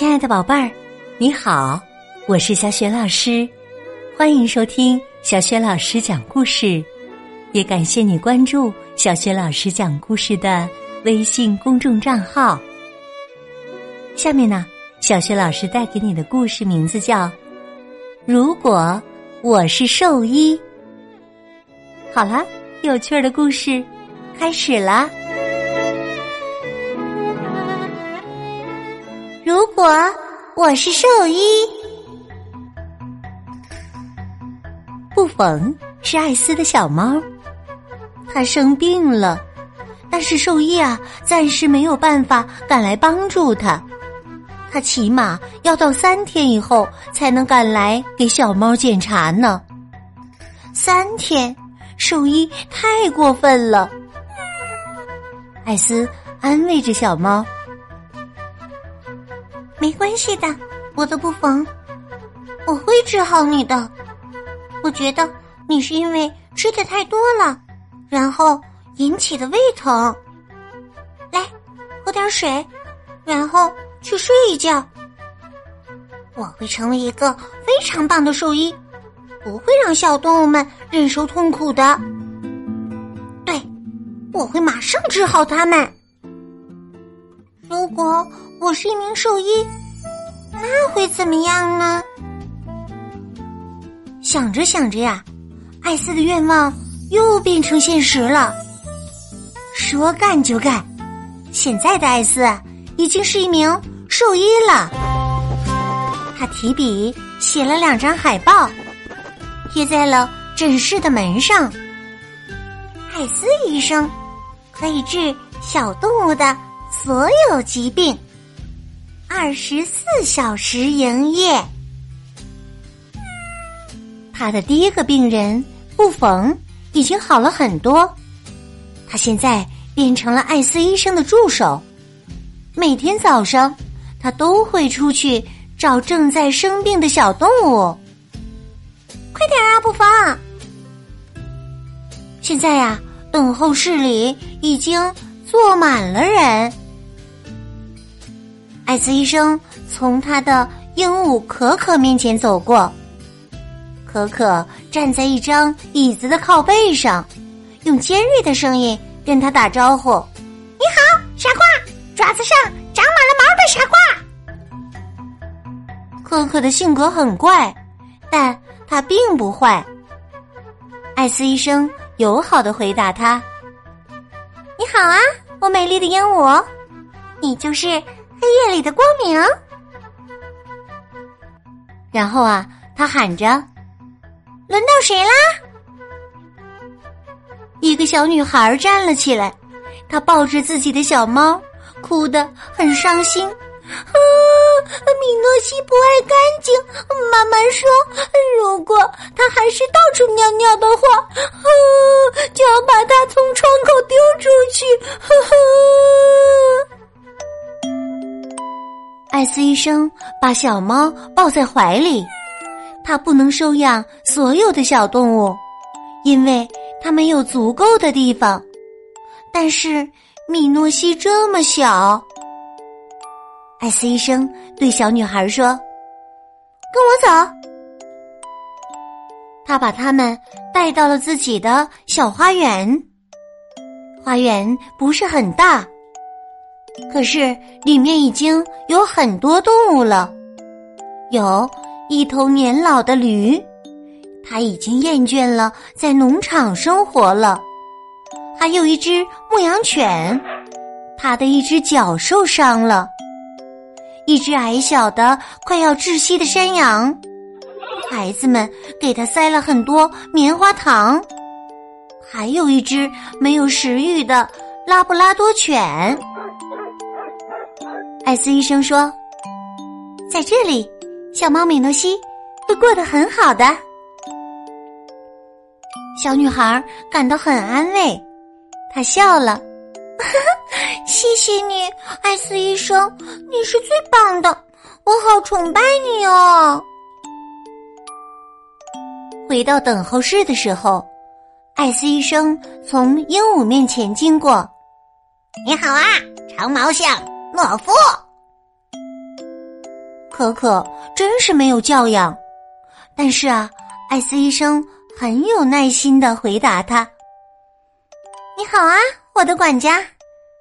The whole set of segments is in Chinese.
亲爱的宝贝儿，你好，我是小雪老师，欢迎收听小雪老师讲故事，也感谢你关注小雪老师讲故事的微信公众账号。下面呢，小雪老师带给你的故事名字叫《如果我是兽医》。好了，有趣的故事开始啦！果我是兽医，布冯是艾斯的小猫，它生病了，但是兽医啊暂时没有办法赶来帮助它，他起码要到三天以后才能赶来给小猫检查呢。三天，兽医太过分了。艾斯安慰着小猫。没关系的，我的布冯，我会治好你的。我觉得你是因为吃的太多了，然后引起的胃疼。来，喝点水，然后去睡一觉。我会成为一个非常棒的兽医，不会让小动物们忍受痛苦的。对，我会马上治好它们。如果。我是一名兽医，那会怎么样呢？想着想着呀，艾斯的愿望又变成现实了。说干就干，现在的艾斯已经是一名兽医了。他提笔写了两张海报，贴在了诊室的门上。艾斯医生可以治小动物的所有疾病。二十四小时营业。他的第一个病人布冯已经好了很多，他现在变成了艾斯医生的助手。每天早上，他都会出去找正在生病的小动物。快点啊，布冯！现在呀，等候室里已经坐满了人。艾斯医生从他的鹦鹉可可面前走过，可可站在一张椅子的靠背上，用尖锐的声音跟他打招呼：“你好，傻瓜！爪子上长满了毛的傻瓜。”可可的性格很怪，但他并不坏。艾斯医生友好的回答他：“你好啊，我美丽的鹦鹉，你就是。”黑夜里的光明。然后啊，他喊着：“轮到谁啦？”一个小女孩站了起来，她抱着自己的小猫，哭得很伤心。啊，米诺西不爱干净。妈妈说，如果他还是到处尿尿的话，就要把他斯医生把小猫抱在怀里，他不能收养所有的小动物，因为他没有足够的地方。但是米诺西这么小，艾斯医生对小女孩说：“跟我走。”他把他们带到了自己的小花园。花园不是很大。可是里面已经有很多动物了，有一头年老的驴，它已经厌倦了在农场生活了；还有一只牧羊犬，它的一只脚受伤了；一只矮小的快要窒息的山羊，孩子们给它塞了很多棉花糖；还有一只没有食欲的拉布拉多犬。艾斯医生说：“在这里，小猫米诺西会过得很好的。”小女孩感到很安慰，她笑了：“谢谢你，艾斯医生，你是最棒的，我好崇拜你哦。”回到等候室的时候，艾斯医生从鹦鹉面前经过：“你好啊，长毛象。”懦夫，可可真是没有教养。但是啊，艾斯医生很有耐心的回答他：“你好啊，我的管家，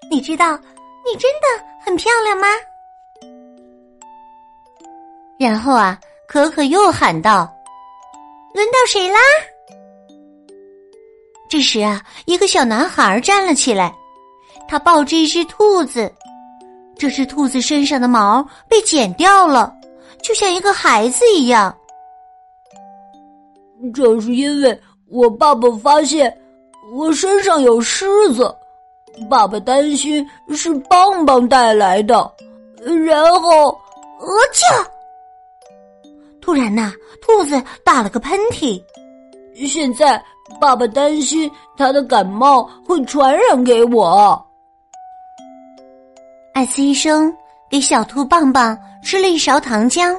你知道你真的很漂亮吗？”然后啊，可可又喊道：“轮到谁啦？”这时啊，一个小男孩站了起来，他抱着一只兔子。这只兔子身上的毛被剪掉了，就像一个孩子一样。这是因为我爸爸发现我身上有虱子，爸爸担心是棒棒带来的，然后，呃啾！突然呐，兔子打了个喷嚏，现在。爸爸担心他的感冒会传染给我。艾斯医生给小兔棒棒吃了一勺糖浆，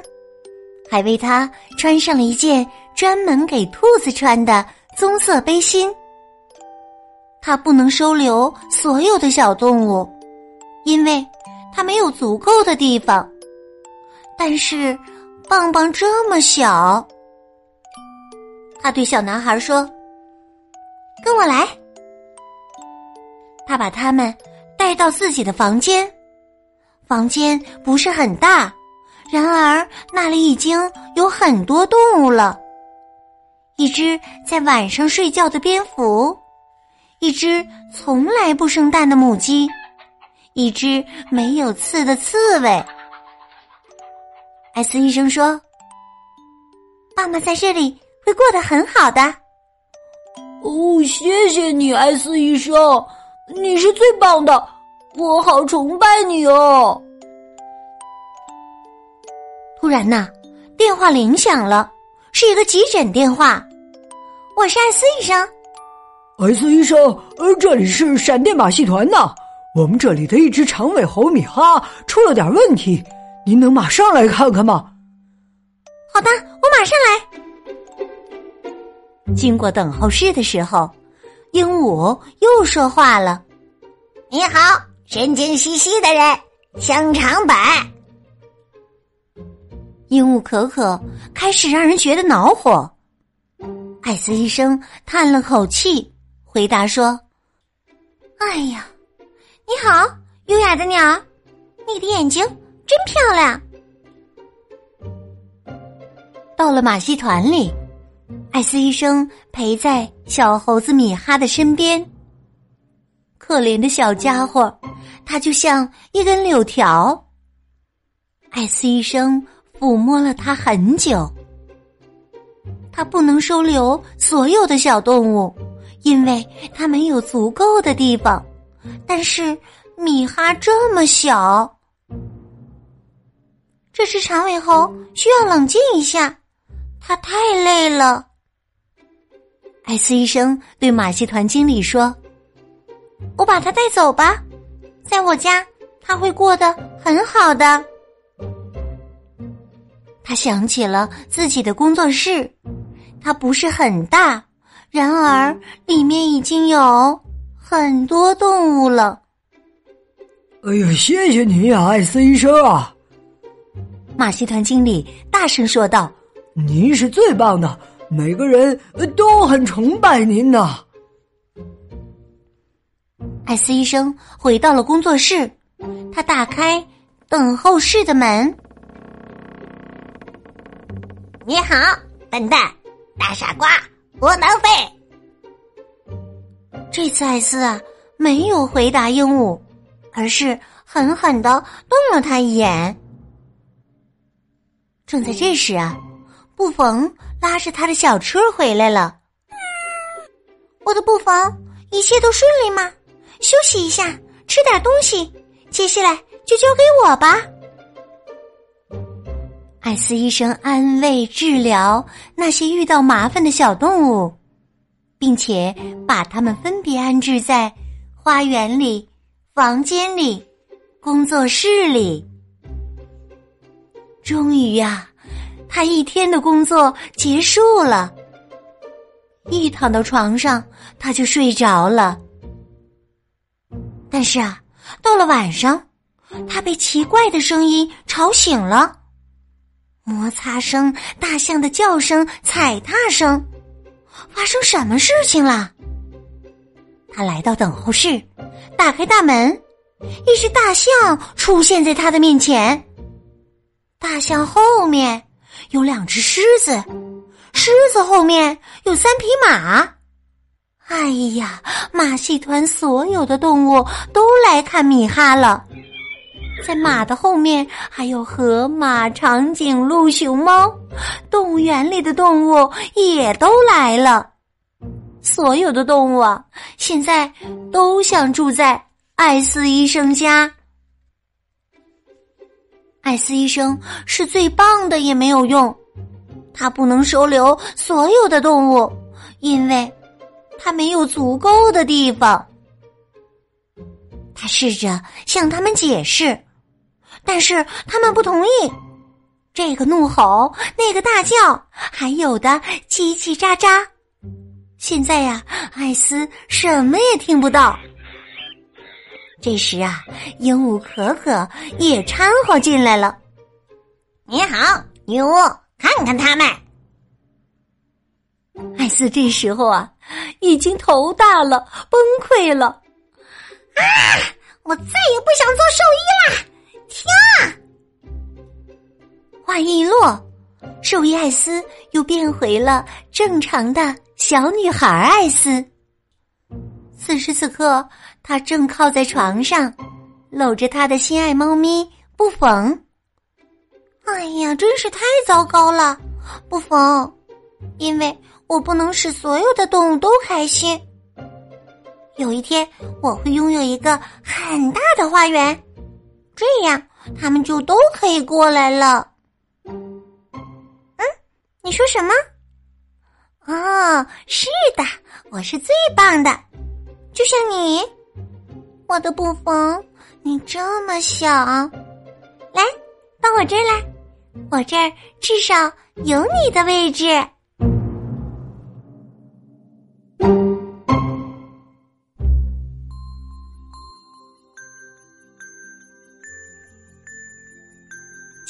还为他穿上了一件专门给兔子穿的棕色背心。他不能收留所有的小动物，因为他没有足够的地方。但是棒棒这么小，他对小男孩说。跟我来。他把他们带到自己的房间，房间不是很大，然而那里已经有很多动物了：一只在晚上睡觉的蝙蝠，一只从来不生蛋的母鸡，一只没有刺的刺猬。艾斯医生说：“爸爸在这里会过得很好的。”哦，谢谢你，艾斯医生，你是最棒的，我好崇拜你哦。突然呐，电话铃响了，是一个急诊电话。我是艾斯医生。艾斯医生，呃，这里是闪电马戏团呐。我们这里的一只长尾猴米哈出了点问题，您能马上来看看吗？好的，我马上来。经过等候室的时候，鹦鹉又说话了：“你好，神经兮兮的人，香肠版。”鹦鹉可可开始让人觉得恼火。艾斯医生叹了口气，回答说：“哎呀，你好，优雅的鸟，你的眼睛真漂亮。”到了马戏团里。艾斯医生陪在小猴子米哈的身边。可怜的小家伙，它就像一根柳条。艾斯医生抚摸了它很久。他不能收留所有的小动物，因为他没有足够的地方。但是米哈这么小，这只长尾猴需要冷静一下，它太累了。艾斯医生对马戏团经理说：“我把它带走吧，在我家他会过得很好的。”他想起了自己的工作室，它不是很大，然而里面已经有很多动物了。哎呀，谢谢你呀，艾斯医生啊！马戏团经理大声说道：“您是最棒的。”每个人都很崇拜您呐。艾斯医生回到了工作室，他打开等候室的门。你好，笨蛋，大傻瓜，窝囊废。这次艾斯啊没有回答鹦鹉，而是狠狠的瞪了他一眼。正在这时啊，布冯。拉着他的小车回来了。我的布冯，一切都顺利吗？休息一下，吃点东西，接下来就交给我吧。艾斯医生安慰治疗那些遇到麻烦的小动物，并且把它们分别安置在花园里、房间里、工作室里。终于呀。他一天的工作结束了，一躺到床上他就睡着了。但是啊，到了晚上，他被奇怪的声音吵醒了。摩擦声、大象的叫声、踩踏声，发生什么事情了？他来到等候室，打开大门，一只大象出现在他的面前。大象后面有两只狮子，狮子后面有三匹马。哎呀，马戏团所有的动物都来看米哈了。在马的后面还有河马、长颈鹿、熊猫，动物园里的动物也都来了。所有的动物啊，现在都想住在艾斯医生家。艾斯医生是最棒的，也没有用，他不能收留所有的动物，因为他没有足够的地方。他试着向他们解释，但是他们不同意。这个怒吼，那个大叫，还有的叽叽喳喳。现在呀，艾斯什么也听不到。这时啊，鹦鹉可可也掺和进来了。你好，女巫，看看他们。艾斯这时候啊，已经头大了，崩溃了。啊！我再也不想做兽医了。停！话一落，兽医艾斯又变回了正常的。小女孩艾斯，此时此刻，她正靠在床上，搂着她的心爱猫咪布冯。哎呀，真是太糟糕了，布冯！因为我不能使所有的动物都开心。有一天，我会拥有一个很大的花园，这样他们就都可以过来了。嗯，你说什么？哦，是的，我是最棒的，就像你，我的布冯，你这么小，来到我这儿来，我这儿至少有你的位置。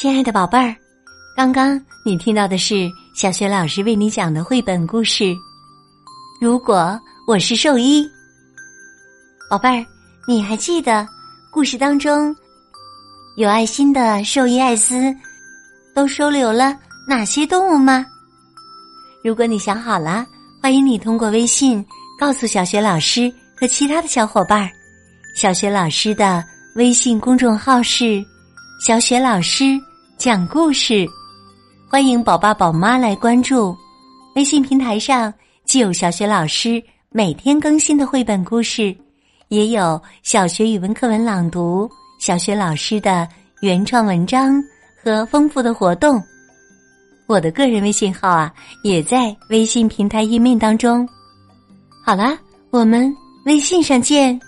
亲爱的宝贝儿。刚刚你听到的是小学老师为你讲的绘本故事。如果我是兽医，宝贝儿，你还记得故事当中有爱心的兽医艾斯都收留了哪些动物吗？如果你想好了，欢迎你通过微信告诉小学老师和其他的小伙伴儿。小学老师的微信公众号是“小雪老师讲故事”。欢迎宝爸宝妈来关注，微信平台上既有小学老师每天更新的绘本故事，也有小学语文课文朗读、小学老师的原创文章和丰富的活动。我的个人微信号啊，也在微信平台页面当中。好了，我们微信上见。